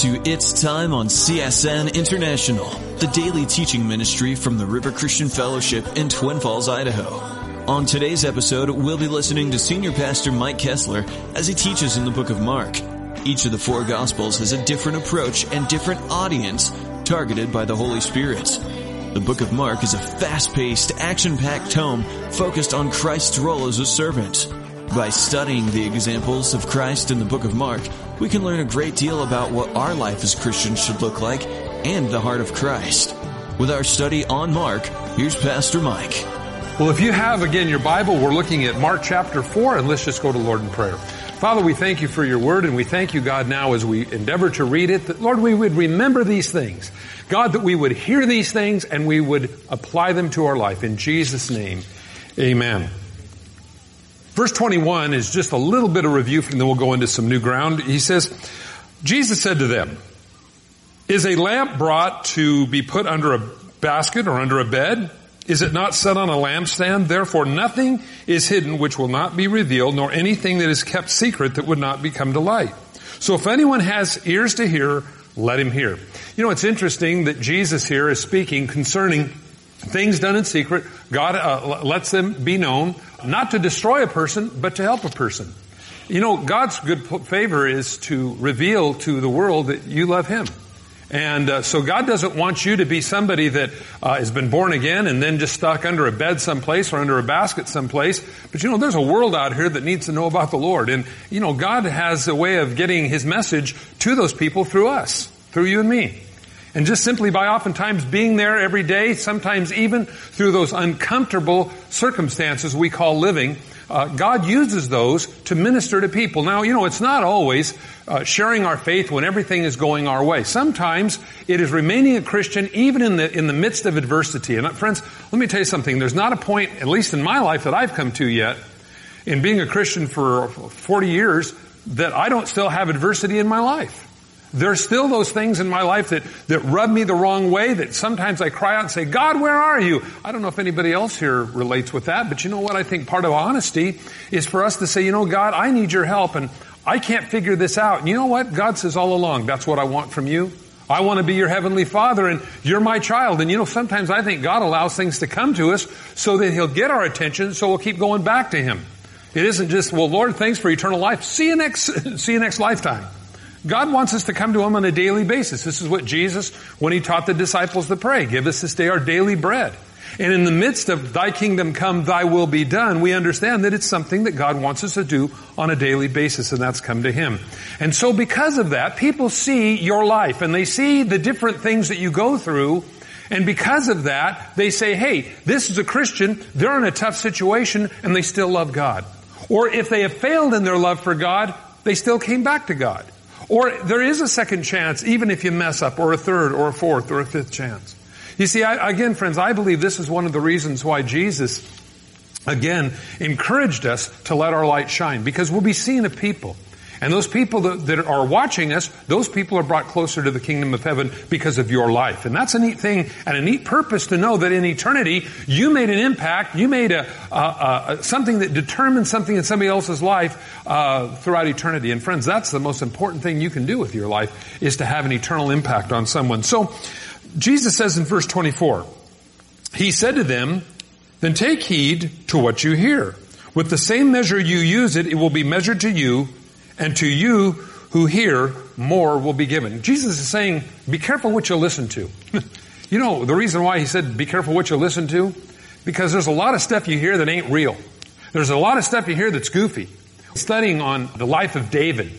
To It's Time on CSN International, the daily teaching ministry from the River Christian Fellowship in Twin Falls, Idaho. On today's episode, we'll be listening to Senior Pastor Mike Kessler as he teaches in the book of Mark. Each of the four Gospels has a different approach and different audience targeted by the Holy Spirit. The book of Mark is a fast-paced, action-packed tome focused on Christ's role as a servant. By studying the examples of Christ in the book of Mark, we can learn a great deal about what our life as Christians should look like and the heart of Christ. With our study on Mark, here's Pastor Mike. Well, if you have again your Bible, we're looking at Mark chapter 4 and let's just go to Lord in prayer. Father, we thank you for your word and we thank you, God, now as we endeavor to read it, that Lord, we would remember these things. God, that we would hear these things and we would apply them to our life. In Jesus' name, amen. Verse 21 is just a little bit of review and then we'll go into some new ground. He says, Jesus said to them, is a lamp brought to be put under a basket or under a bed? Is it not set on a lampstand? Therefore nothing is hidden which will not be revealed, nor anything that is kept secret that would not become to light. So if anyone has ears to hear, let him hear. You know, it's interesting that Jesus here is speaking concerning things done in secret. God uh, lets them be known not to destroy a person, but to help a person. You know, God's good favor is to reveal to the world that you love Him. And uh, so God doesn't want you to be somebody that uh, has been born again and then just stuck under a bed someplace or under a basket someplace. But you know, there's a world out here that needs to know about the Lord. And you know, God has a way of getting His message to those people through us, through you and me. And just simply by oftentimes being there every day, sometimes even through those uncomfortable circumstances we call living, uh, God uses those to minister to people. Now, you know, it's not always uh, sharing our faith when everything is going our way. Sometimes it is remaining a Christian even in the in the midst of adversity. And uh, friends, let me tell you something. There's not a point, at least in my life, that I've come to yet, in being a Christian for 40 years, that I don't still have adversity in my life. There's still those things in my life that, that rub me the wrong way that sometimes I cry out and say, God, where are you? I don't know if anybody else here relates with that, but you know what? I think part of honesty is for us to say, you know, God, I need your help and I can't figure this out. And you know what? God says all along, that's what I want from you. I want to be your heavenly father and you're my child. And you know, sometimes I think God allows things to come to us so that he'll get our attention so we'll keep going back to him. It isn't just, well, Lord, thanks for eternal life. See you next, see you next lifetime. God wants us to come to Him on a daily basis. This is what Jesus, when He taught the disciples to pray, give us this day our daily bread. And in the midst of thy kingdom come, thy will be done, we understand that it's something that God wants us to do on a daily basis, and that's come to Him. And so because of that, people see your life, and they see the different things that you go through, and because of that, they say, hey, this is a Christian, they're in a tough situation, and they still love God. Or if they have failed in their love for God, they still came back to God. Or there is a second chance, even if you mess up, or a third, or a fourth, or a fifth chance. You see, I, again, friends, I believe this is one of the reasons why Jesus, again, encouraged us to let our light shine, because we'll be seen of people. And those people that, that, are watching us, those people are brought closer to the kingdom of heaven because of your life. And that's a neat thing and a neat purpose to know that in eternity, you made an impact, you made a, a, a something that determined something in somebody else's life uh, throughout eternity. And friends, that's the most important thing you can do with your life is to have an eternal impact on someone. So, Jesus says in verse 24, He said to them, then take heed to what you hear. With the same measure you use it, it will be measured to you and to you who hear, more will be given. Jesus is saying, be careful what you listen to. you know, the reason why he said, be careful what you listen to? Because there's a lot of stuff you hear that ain't real. There's a lot of stuff you hear that's goofy. Studying on the life of David.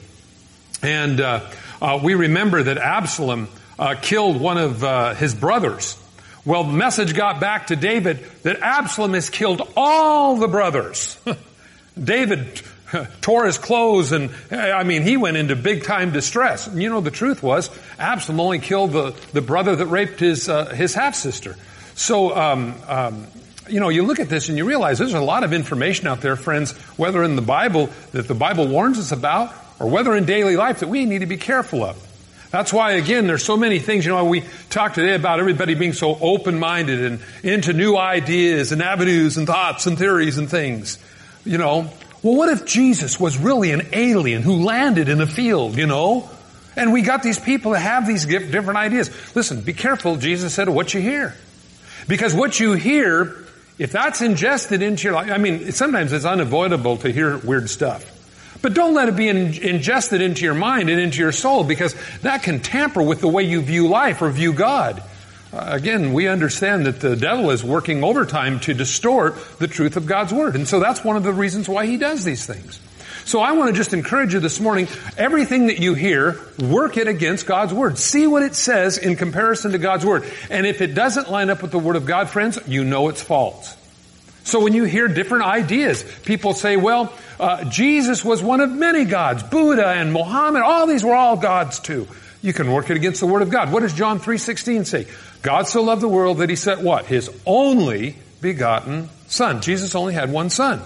And uh, uh, we remember that Absalom uh, killed one of uh, his brothers. Well, the message got back to David that Absalom has killed all the brothers. David tore his clothes and, I mean, he went into big time distress. And you know, the truth was, Absalom only killed the, the brother that raped his, uh, his half-sister. So, um, um, you know, you look at this and you realize there's a lot of information out there, friends, whether in the Bible that the Bible warns us about, or whether in daily life that we need to be careful of. That's why, again, there's so many things, you know, we talked today about everybody being so open-minded and into new ideas and avenues and thoughts and theories and things. You know, well, what if Jesus was really an alien who landed in a field, you know? And we got these people that have these different ideas. Listen, be careful, Jesus said, what you hear. Because what you hear, if that's ingested into your life, I mean, sometimes it's unavoidable to hear weird stuff. But don't let it be in, ingested into your mind and into your soul because that can tamper with the way you view life or view God. Again, we understand that the devil is working overtime to distort the truth of God's Word. And so that's one of the reasons why he does these things. So I want to just encourage you this morning, everything that you hear, work it against God's Word. See what it says in comparison to God's Word. And if it doesn't line up with the Word of God, friends, you know it's false. So when you hear different ideas, people say, well, uh, Jesus was one of many gods. Buddha and Muhammad, all these were all gods too. You can work it against the Word of God. What does John 3.16 say? God so loved the world that He sent what? His only begotten Son. Jesus only had one Son.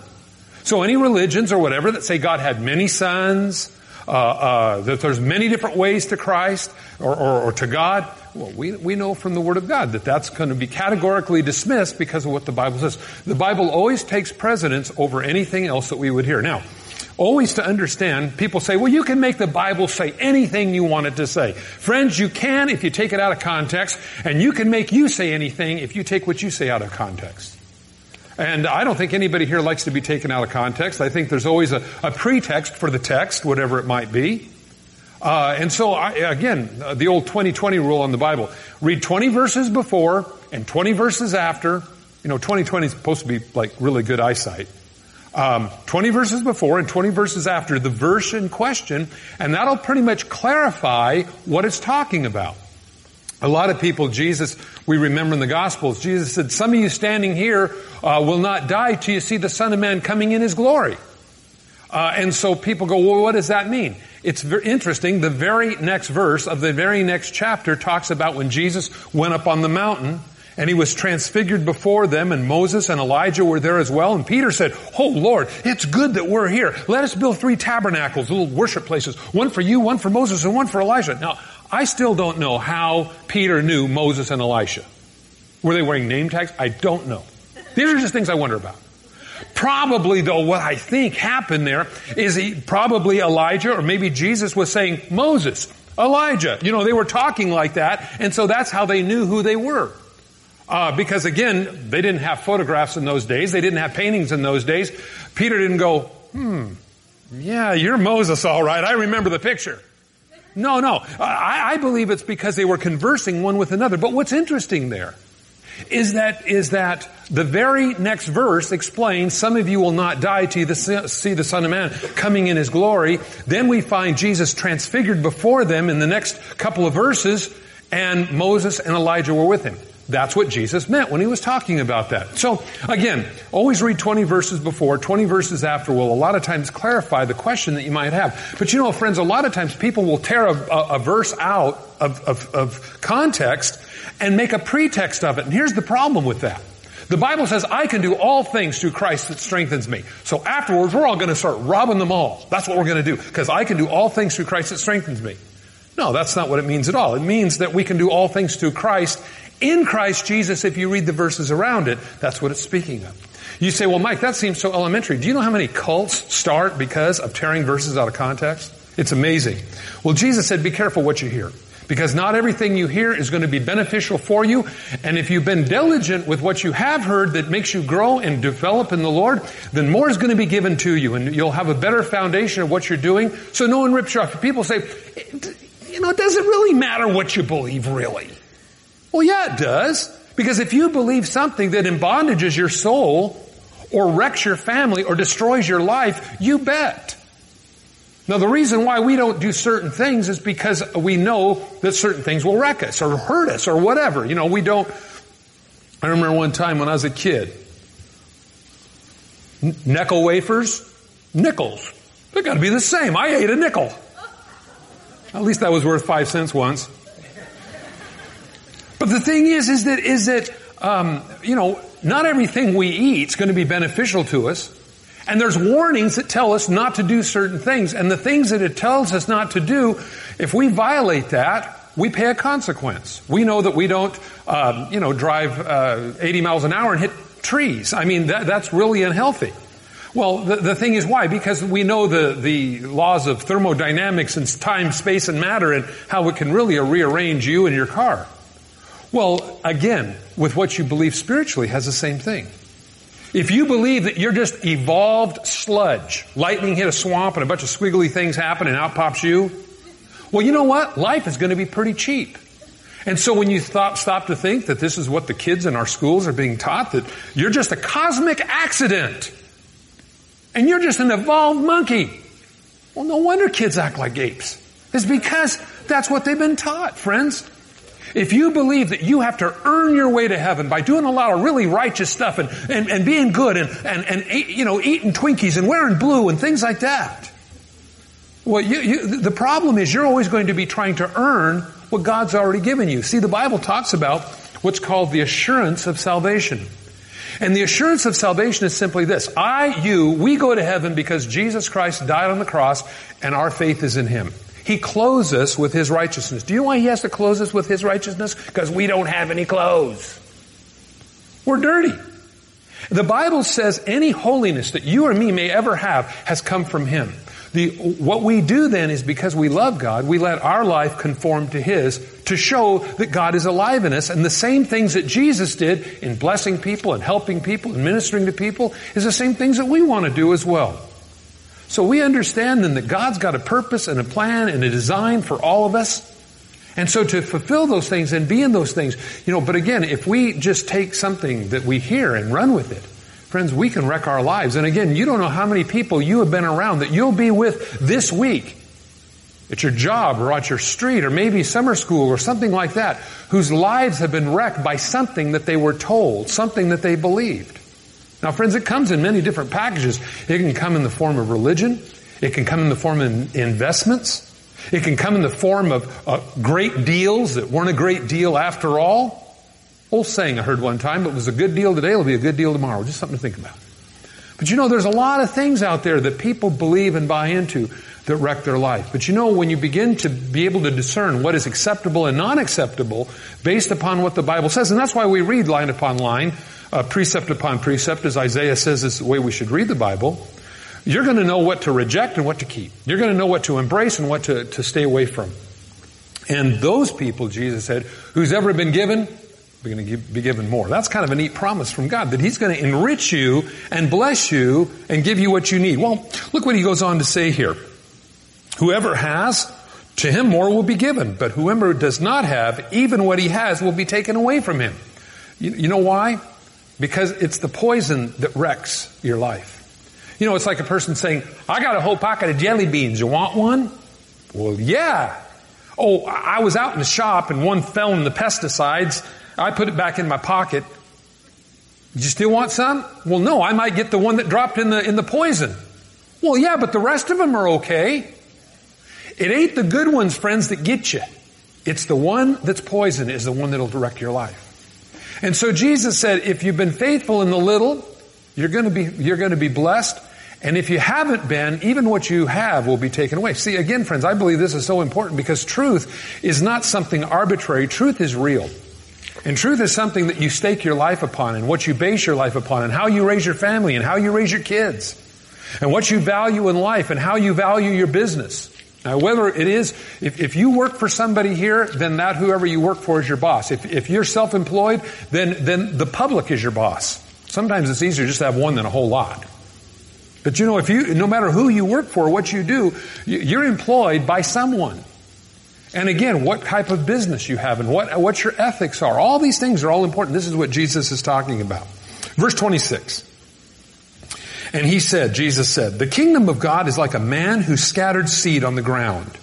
So any religions or whatever that say God had many sons, uh, uh, that there's many different ways to Christ or, or, or to God, well, we, we know from the Word of God that that's going to be categorically dismissed because of what the Bible says. The Bible always takes precedence over anything else that we would hear. Now, always to understand, people say, well, you can make the Bible say anything you want it to say. Friends, you can if you take it out of context, and you can make you say anything if you take what you say out of context. And I don't think anybody here likes to be taken out of context. I think there's always a, a pretext for the text, whatever it might be. Uh, and so, I, again, uh, the old 20-20 rule on the Bible. Read 20 verses before and 20 verses after. You know, 20-20 is supposed to be like really good eyesight. Um, 20 verses before and 20 verses after the verse in question, and that'll pretty much clarify what it's talking about. A lot of people, Jesus, we remember in the Gospels, Jesus said, some of you standing here uh, will not die till you see the Son of Man coming in His glory. Uh, and so people go, well, what does that mean? It's very interesting. The very next verse of the very next chapter talks about when Jesus went up on the mountain and he was transfigured before them and Moses and Elijah were there as well. And Peter said, Oh Lord, it's good that we're here. Let us build three tabernacles, little worship places. One for you, one for Moses, and one for Elijah. Now, I still don't know how Peter knew Moses and Elisha. Were they wearing name tags? I don't know. These are just things I wonder about. Probably though, what I think happened there is he, probably Elijah or maybe Jesus was saying, Moses, Elijah. You know, they were talking like that, and so that's how they knew who they were. Uh, because again, they didn't have photographs in those days. They didn't have paintings in those days. Peter didn't go, hmm, yeah, you're Moses all right. I remember the picture. No, no. I, I believe it's because they were conversing one with another. But what's interesting there is that, is that the very next verse explains, some of you will not die you see the Son of Man coming in His glory. Then we find Jesus transfigured before them in the next couple of verses, and Moses and Elijah were with Him. That's what Jesus meant when he was talking about that. So again, always read 20 verses before, 20 verses after will a lot of times clarify the question that you might have. But you know, friends, a lot of times people will tear a, a, a verse out of, of, of context and make a pretext of it. And here's the problem with that. The Bible says, I can do all things through Christ that strengthens me. So afterwards, we're all going to start robbing them all. That's what we're going to do. Because I can do all things through Christ that strengthens me. No, that's not what it means at all. It means that we can do all things through Christ in Christ Jesus, if you read the verses around it, that's what it's speaking of. You say, well, Mike, that seems so elementary. Do you know how many cults start because of tearing verses out of context? It's amazing. Well, Jesus said, be careful what you hear. Because not everything you hear is going to be beneficial for you. And if you've been diligent with what you have heard that makes you grow and develop in the Lord, then more is going to be given to you and you'll have a better foundation of what you're doing. So no one rips you off. People say, you know, it doesn't really matter what you believe really. Well, yeah, it does. Because if you believe something that embondages your soul, or wrecks your family, or destroys your life, you bet. Now the reason why we don't do certain things is because we know that certain things will wreck us, or hurt us, or whatever. You know, we don't, I remember one time when I was a kid, Necco wafers, nickels. They're gotta be the same. I ate a nickel. At least that was worth five cents once. But the thing is, is that, is that, um, you know, not everything we eat is going to be beneficial to us. And there's warnings that tell us not to do certain things. And the things that it tells us not to do, if we violate that, we pay a consequence. We know that we don't, um, you know, drive uh, 80 miles an hour and hit trees. I mean, that, that's really unhealthy. Well, the, the thing is why? Because we know the, the laws of thermodynamics and time, space, and matter and how it can really rearrange you and your car. Well, again, with what you believe spiritually has the same thing. If you believe that you're just evolved sludge, lightning hit a swamp and a bunch of squiggly things happen and out pops you, well, you know what? Life is going to be pretty cheap. And so when you stop, stop to think that this is what the kids in our schools are being taught, that you're just a cosmic accident, and you're just an evolved monkey. Well, no wonder kids act like apes. It's because that's what they've been taught, friends. If you believe that you have to earn your way to heaven by doing a lot of really righteous stuff and, and, and being good and, and, and, you know, eating Twinkies and wearing blue and things like that, well, you, you, the problem is you're always going to be trying to earn what God's already given you. See, the Bible talks about what's called the assurance of salvation. And the assurance of salvation is simply this. I, you, we go to heaven because Jesus Christ died on the cross and our faith is in Him. He clothes us with His righteousness. Do you know why He has to clothe us with His righteousness? Because we don't have any clothes. We're dirty. The Bible says any holiness that you or me may ever have has come from Him. The, what we do then is because we love God, we let our life conform to His to show that God is alive in us. And the same things that Jesus did in blessing people and helping people and ministering to people is the same things that we want to do as well. So we understand then that God's got a purpose and a plan and a design for all of us. And so to fulfill those things and be in those things, you know, but again, if we just take something that we hear and run with it, friends, we can wreck our lives. And again, you don't know how many people you have been around that you'll be with this week at your job or at your street or maybe summer school or something like that whose lives have been wrecked by something that they were told, something that they believed. Now, friends, it comes in many different packages. It can come in the form of religion. It can come in the form of investments. It can come in the form of uh, great deals that weren't a great deal after all. Old saying I heard one time, it was a good deal today, it'll be a good deal tomorrow. Just something to think about. But you know, there's a lot of things out there that people believe and buy into that wreck their life. But you know, when you begin to be able to discern what is acceptable and non acceptable based upon what the Bible says, and that's why we read line upon line, uh, precept upon precept, as Isaiah says is the way we should read the Bible, you're going to know what to reject and what to keep. You're going to know what to embrace and what to, to stay away from. And those people, Jesus said, who's ever been given, we're going to be given more. That's kind of a neat promise from God that He's going to enrich you and bless you and give you what you need. Well, look what He goes on to say here. Whoever has, to him more will be given, but whoever does not have, even what he has will be taken away from him. You, you know why? Because it's the poison that wrecks your life. You know, it's like a person saying, I got a whole pocket of jelly beans. You want one? Well, yeah. Oh, I was out in the shop and one fell in the pesticides. I put it back in my pocket. You still want some? Well, no, I might get the one that dropped in the, in the poison. Well, yeah, but the rest of them are okay. It ain't the good ones, friends, that get you. It's the one that's poison is the one that'll direct your life. And so Jesus said, if you've been faithful in the little, you're going to be, you're going to be blessed. And if you haven't been, even what you have will be taken away. See, again, friends, I believe this is so important because truth is not something arbitrary. Truth is real. And truth is something that you stake your life upon and what you base your life upon and how you raise your family and how you raise your kids and what you value in life and how you value your business. Now, whether it is, if, if you work for somebody here, then that whoever you work for is your boss. If, if you're self-employed, then, then the public is your boss. Sometimes it's easier just to have one than a whole lot. But you know, if you, no matter who you work for, what you do, you're employed by someone. And again, what type of business you have and what, what your ethics are. All these things are all important. This is what Jesus is talking about. Verse 26. And he said, Jesus said, the kingdom of God is like a man who scattered seed on the ground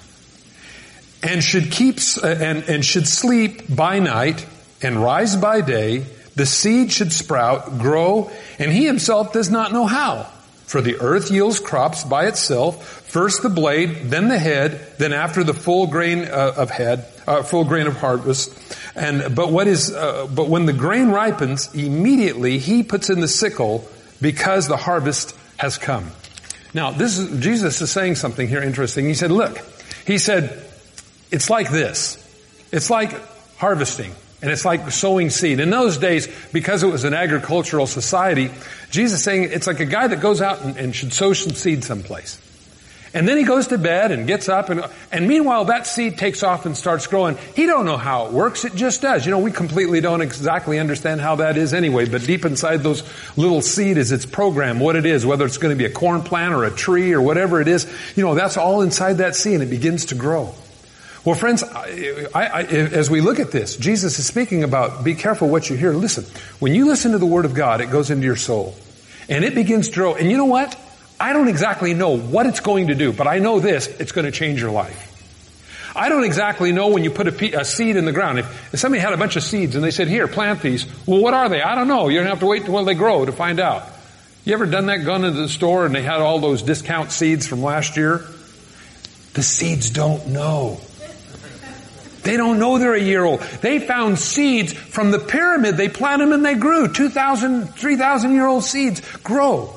and should keep, uh, and, and should sleep by night and rise by day. The seed should sprout, grow, and he himself does not know how. For the earth yields crops by itself, first the blade, then the head, then after the full grain uh, of head, uh, full grain of harvest. And, but what is, uh, but when the grain ripens, immediately he puts in the sickle because the harvest has come. Now, this is, Jesus is saying something here interesting. He said, look, he said, it's like this. It's like harvesting. And it's like sowing seed. In those days, because it was an agricultural society, Jesus saying it's like a guy that goes out and, and should sow some seed someplace. And then he goes to bed and gets up and, and meanwhile that seed takes off and starts growing. He don't know how it works. It just does. You know, we completely don't exactly understand how that is anyway, but deep inside those little seed is its program, what it is, whether it's going to be a corn plant or a tree or whatever it is. You know, that's all inside that seed and it begins to grow. Well, friends, I, I, as we look at this, Jesus is speaking about be careful what you hear. Listen, when you listen to the Word of God, it goes into your soul. And it begins to grow. And you know what? I don't exactly know what it's going to do, but I know this, it's going to change your life. I don't exactly know when you put a, a seed in the ground. If, if, somebody had a bunch of seeds and they said, here, plant these, well, what are they? I don't know. You're going to have to wait until they grow to find out. You ever done that, gone into the store and they had all those discount seeds from last year? The seeds don't know. They don't know they're a year old. They found seeds from the pyramid. They planted them and they grew. 2,000, 3,000 year old seeds grow.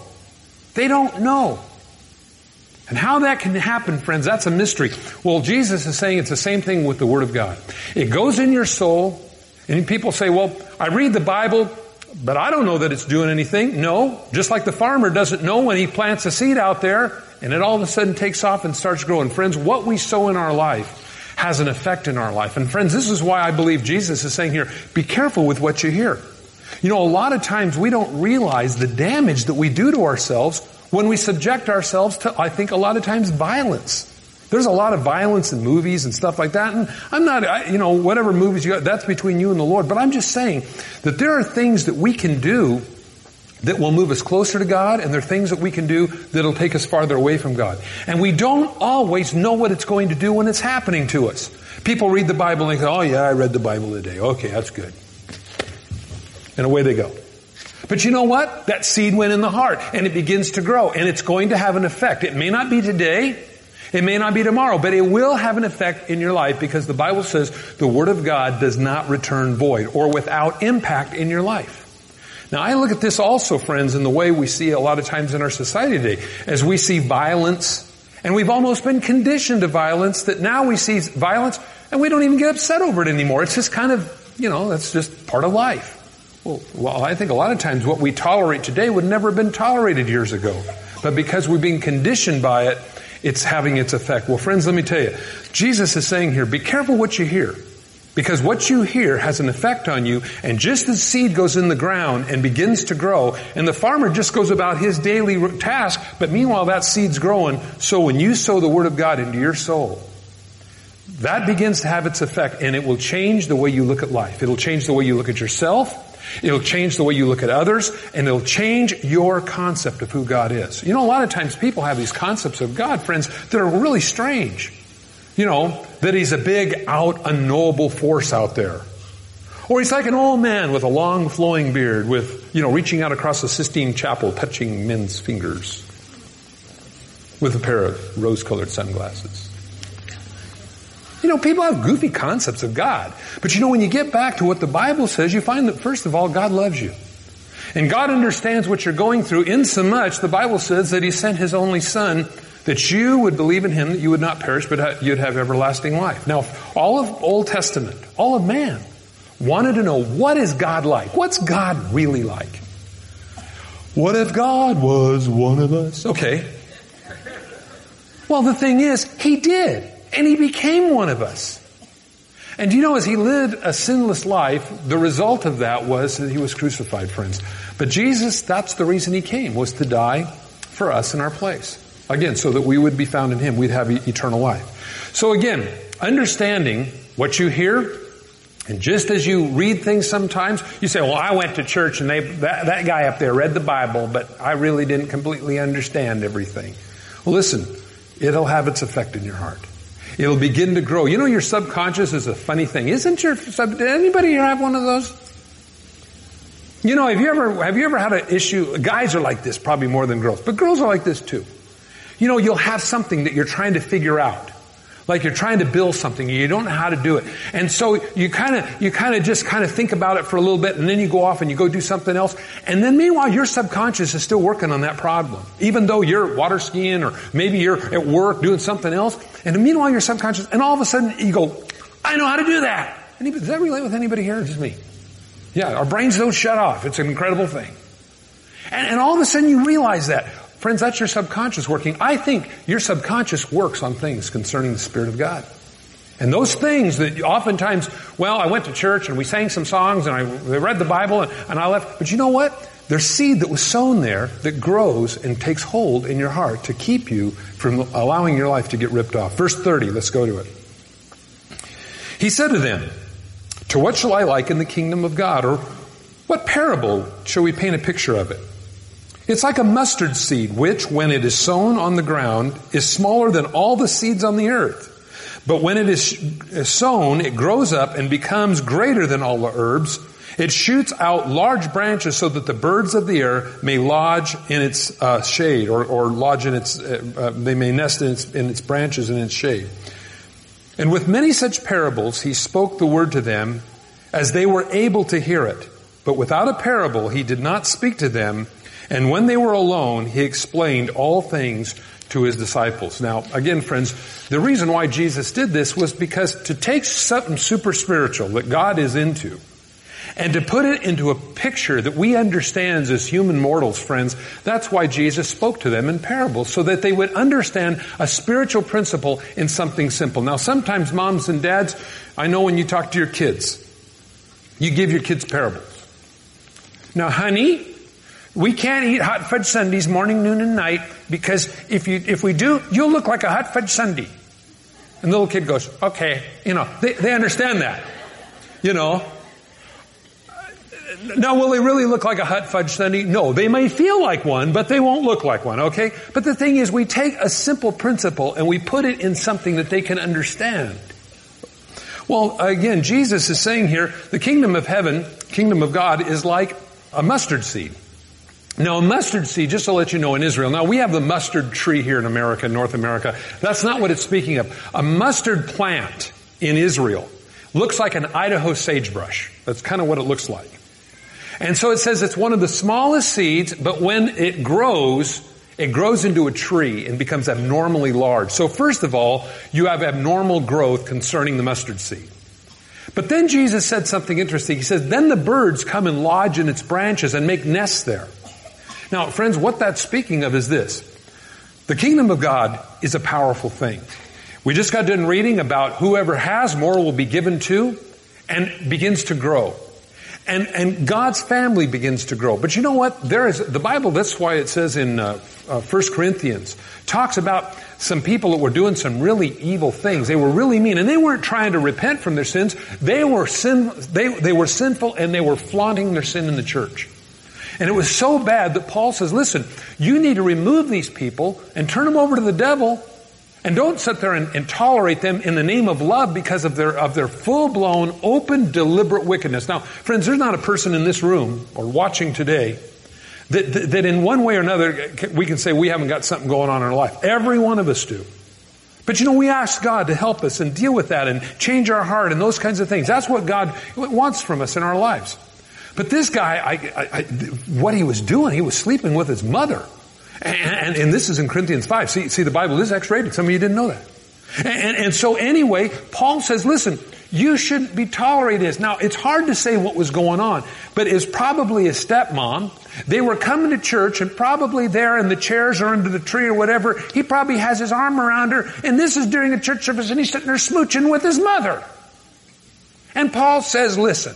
They don't know. And how that can happen, friends, that's a mystery. Well, Jesus is saying it's the same thing with the Word of God. It goes in your soul, and people say, well, I read the Bible, but I don't know that it's doing anything. No, just like the farmer doesn't know when he plants a seed out there, and it all of a sudden takes off and starts growing. Friends, what we sow in our life has an effect in our life. And friends, this is why I believe Jesus is saying here, be careful with what you hear. You know, a lot of times we don't realize the damage that we do to ourselves when we subject ourselves to, I think, a lot of times violence. There's a lot of violence in movies and stuff like that. And I'm not, I, you know, whatever movies you got, that's between you and the Lord. But I'm just saying that there are things that we can do that will move us closer to God, and there are things that we can do that'll take us farther away from God. And we don't always know what it's going to do when it's happening to us. People read the Bible and they go, oh yeah, I read the Bible today. Okay, that's good and away they go. But you know what? That seed went in the heart and it begins to grow and it's going to have an effect. It may not be today. It may not be tomorrow, but it will have an effect in your life because the Bible says the Word of God does not return void or without impact in your life. Now I look at this also, friends, in the way we see a lot of times in our society today. As we see violence, and we've almost been conditioned to violence that now we see violence and we don't even get upset over it anymore. It's just kind of, you know, that's just part of life. Well, I think a lot of times what we tolerate today would never have been tolerated years ago. But because we're being conditioned by it, it's having its effect. Well, friends, let me tell you, Jesus is saying here, be careful what you hear. Because what you hear has an effect on you, and just as seed goes in the ground and begins to grow, and the farmer just goes about his daily task, but meanwhile that seed's growing, so when you sow the Word of God into your soul, that begins to have its effect, and it will change the way you look at life. It'll change the way you look at yourself. It'll change the way you look at others and it'll change your concept of who God is. You know, a lot of times people have these concepts of God, friends, that are really strange. You know, that he's a big, out, unknowable force out there. Or he's like an old man with a long flowing beard with, you know, reaching out across the Sistine Chapel, touching men's fingers with a pair of rose colored sunglasses. You know, people have goofy concepts of God. But you know, when you get back to what the Bible says, you find that first of all, God loves you. And God understands what you're going through in so much, the Bible says that He sent His only Son that you would believe in Him, that you would not perish, but you'd have everlasting life. Now, all of Old Testament, all of man, wanted to know what is God like? What's God really like? What if God was one of us? Okay. Well, the thing is, He did. And he became one of us. And you know, as he lived a sinless life, the result of that was that he was crucified, friends. But Jesus, that's the reason he came, was to die for us in our place. Again, so that we would be found in him, we'd have eternal life. So again, understanding what you hear, and just as you read things sometimes, you say, well, I went to church and they, that, that guy up there read the Bible, but I really didn't completely understand everything. Well, listen, it'll have its effect in your heart. It'll begin to grow. You know, your subconscious is a funny thing. Isn't your sub, did anybody here have one of those? You know, have you ever, have you ever had an issue? Guys are like this probably more than girls, but girls are like this too. You know, you'll have something that you're trying to figure out. Like you're trying to build something and you don't know how to do it. And so you kind of, you kind of just kind of think about it for a little bit and then you go off and you go do something else. And then meanwhile your subconscious is still working on that problem. Even though you're water skiing or maybe you're at work doing something else. And meanwhile your subconscious, and all of a sudden you go, I know how to do that. Anybody, does that relate with anybody here just me? Yeah, our brains don't shut off. It's an incredible thing. And, and all of a sudden you realize that. Friends, that's your subconscious working. I think your subconscious works on things concerning the Spirit of God. And those things that oftentimes, well, I went to church and we sang some songs and I read the Bible and, and I left. But you know what? There's seed that was sown there that grows and takes hold in your heart to keep you from allowing your life to get ripped off. Verse 30, let's go to it. He said to them, To what shall I liken the kingdom of God? Or what parable shall we paint a picture of it? It's like a mustard seed, which, when it is sown on the ground, is smaller than all the seeds on the earth. But when it is sown, it grows up and becomes greater than all the herbs. It shoots out large branches so that the birds of the air may lodge in its uh, shade, or, or, lodge in its, uh, uh, they may nest in its, in its branches in its shade. And with many such parables, he spoke the word to them as they were able to hear it. But without a parable, he did not speak to them. And when they were alone, he explained all things to his disciples. Now, again, friends, the reason why Jesus did this was because to take something super spiritual that God is into and to put it into a picture that we understand as human mortals, friends, that's why Jesus spoke to them in parables, so that they would understand a spiritual principle in something simple. Now, sometimes moms and dads, I know when you talk to your kids, you give your kids parables. Now, honey, we can't eat hot fudge sundaes morning, noon, and night because if you if we do, you'll look like a hot fudge sundae. And the little kid goes, okay, you know, they, they understand that. You know. Now, will they really look like a hot fudge sundae? No, they may feel like one, but they won't look like one, okay? But the thing is, we take a simple principle and we put it in something that they can understand. Well, again, Jesus is saying here, the kingdom of heaven, kingdom of God is like a mustard seed. Now, a mustard seed, just to let you know, in Israel, now we have the mustard tree here in America, North America. That's not what it's speaking of. A mustard plant in Israel looks like an Idaho sagebrush. That's kind of what it looks like. And so it says it's one of the smallest seeds, but when it grows, it grows into a tree and becomes abnormally large. So first of all, you have abnormal growth concerning the mustard seed. But then Jesus said something interesting. He says, then the birds come and lodge in its branches and make nests there. Now, friends, what that's speaking of is this. The kingdom of God is a powerful thing. We just got done reading about whoever has more will be given to and begins to grow. And, and God's family begins to grow. But you know what? There is, the Bible, that's why it says in uh, uh, 1 Corinthians, talks about some people that were doing some really evil things. They were really mean. And they weren't trying to repent from their sins. They were sin, they, they were sinful and they were flaunting their sin in the church. And it was so bad that Paul says, listen, you need to remove these people and turn them over to the devil and don't sit there and, and, tolerate them in the name of love because of their, of their full-blown, open, deliberate wickedness. Now, friends, there's not a person in this room or watching today that, that, that in one way or another we can say we haven't got something going on in our life. Every one of us do. But you know, we ask God to help us and deal with that and change our heart and those kinds of things. That's what God wants from us in our lives. But this guy, I, I, I, what he was doing, he was sleeping with his mother. And, and, and, this is in Corinthians 5. See, see, the Bible is X-rated. Some of you didn't know that. And, and so anyway, Paul says, listen, you shouldn't be tolerating this. Now, it's hard to say what was going on, but it's probably a stepmom. They were coming to church and probably there in the chairs or under the tree or whatever, he probably has his arm around her, and this is during a church service and he's sitting there smooching with his mother. And Paul says, listen,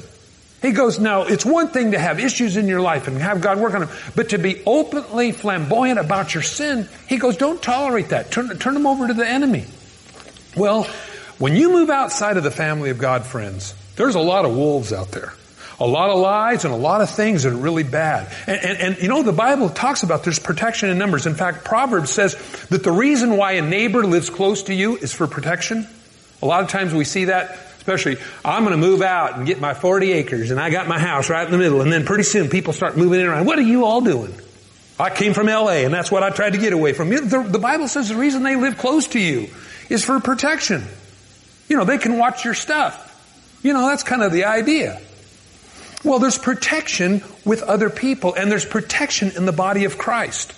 he goes, now, it's one thing to have issues in your life and have God work on them, but to be openly flamboyant about your sin, he goes, don't tolerate that. Turn, turn them over to the enemy. Well, when you move outside of the family of God, friends, there's a lot of wolves out there. A lot of lies and a lot of things that are really bad. And, and, and, you know, the Bible talks about there's protection in numbers. In fact, Proverbs says that the reason why a neighbor lives close to you is for protection. A lot of times we see that especially, I'm going to move out and get my 40 acres and I got my house right in the middle and then pretty soon people start moving in around. What are you all doing? I came from LA and that's what I tried to get away from. The, the Bible says the reason they live close to you is for protection. You know, they can watch your stuff. You know, that's kind of the idea. Well, there's protection with other people and there's protection in the body of Christ.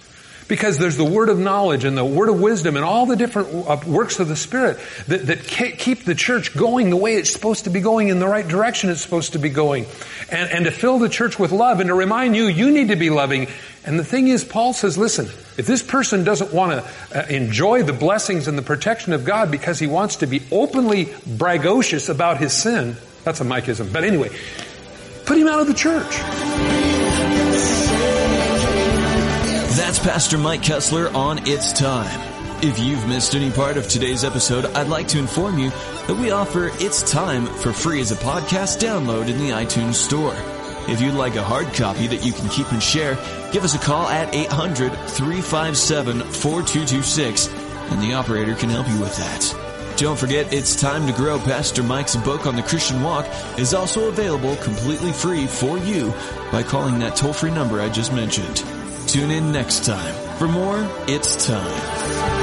Because there's the word of knowledge and the word of wisdom and all the different uh, works of the Spirit that, that keep the church going the way it's supposed to be going in the right direction it's supposed to be going. And, and to fill the church with love and to remind you, you need to be loving. And the thing is, Paul says, listen, if this person doesn't want to uh, enjoy the blessings and the protection of God because he wants to be openly bragocious about his sin, that's a Mikism. But anyway, put him out of the church. Pastor Mike Kessler on It's Time. If you've missed any part of today's episode, I'd like to inform you that we offer It's Time for free as a podcast download in the iTunes Store. If you'd like a hard copy that you can keep and share, give us a call at 800-357-4226 and the operator can help you with that. Don't forget, It's Time to Grow Pastor Mike's book on the Christian walk is also available completely free for you by calling that toll-free number I just mentioned. Tune in next time for more It's Time.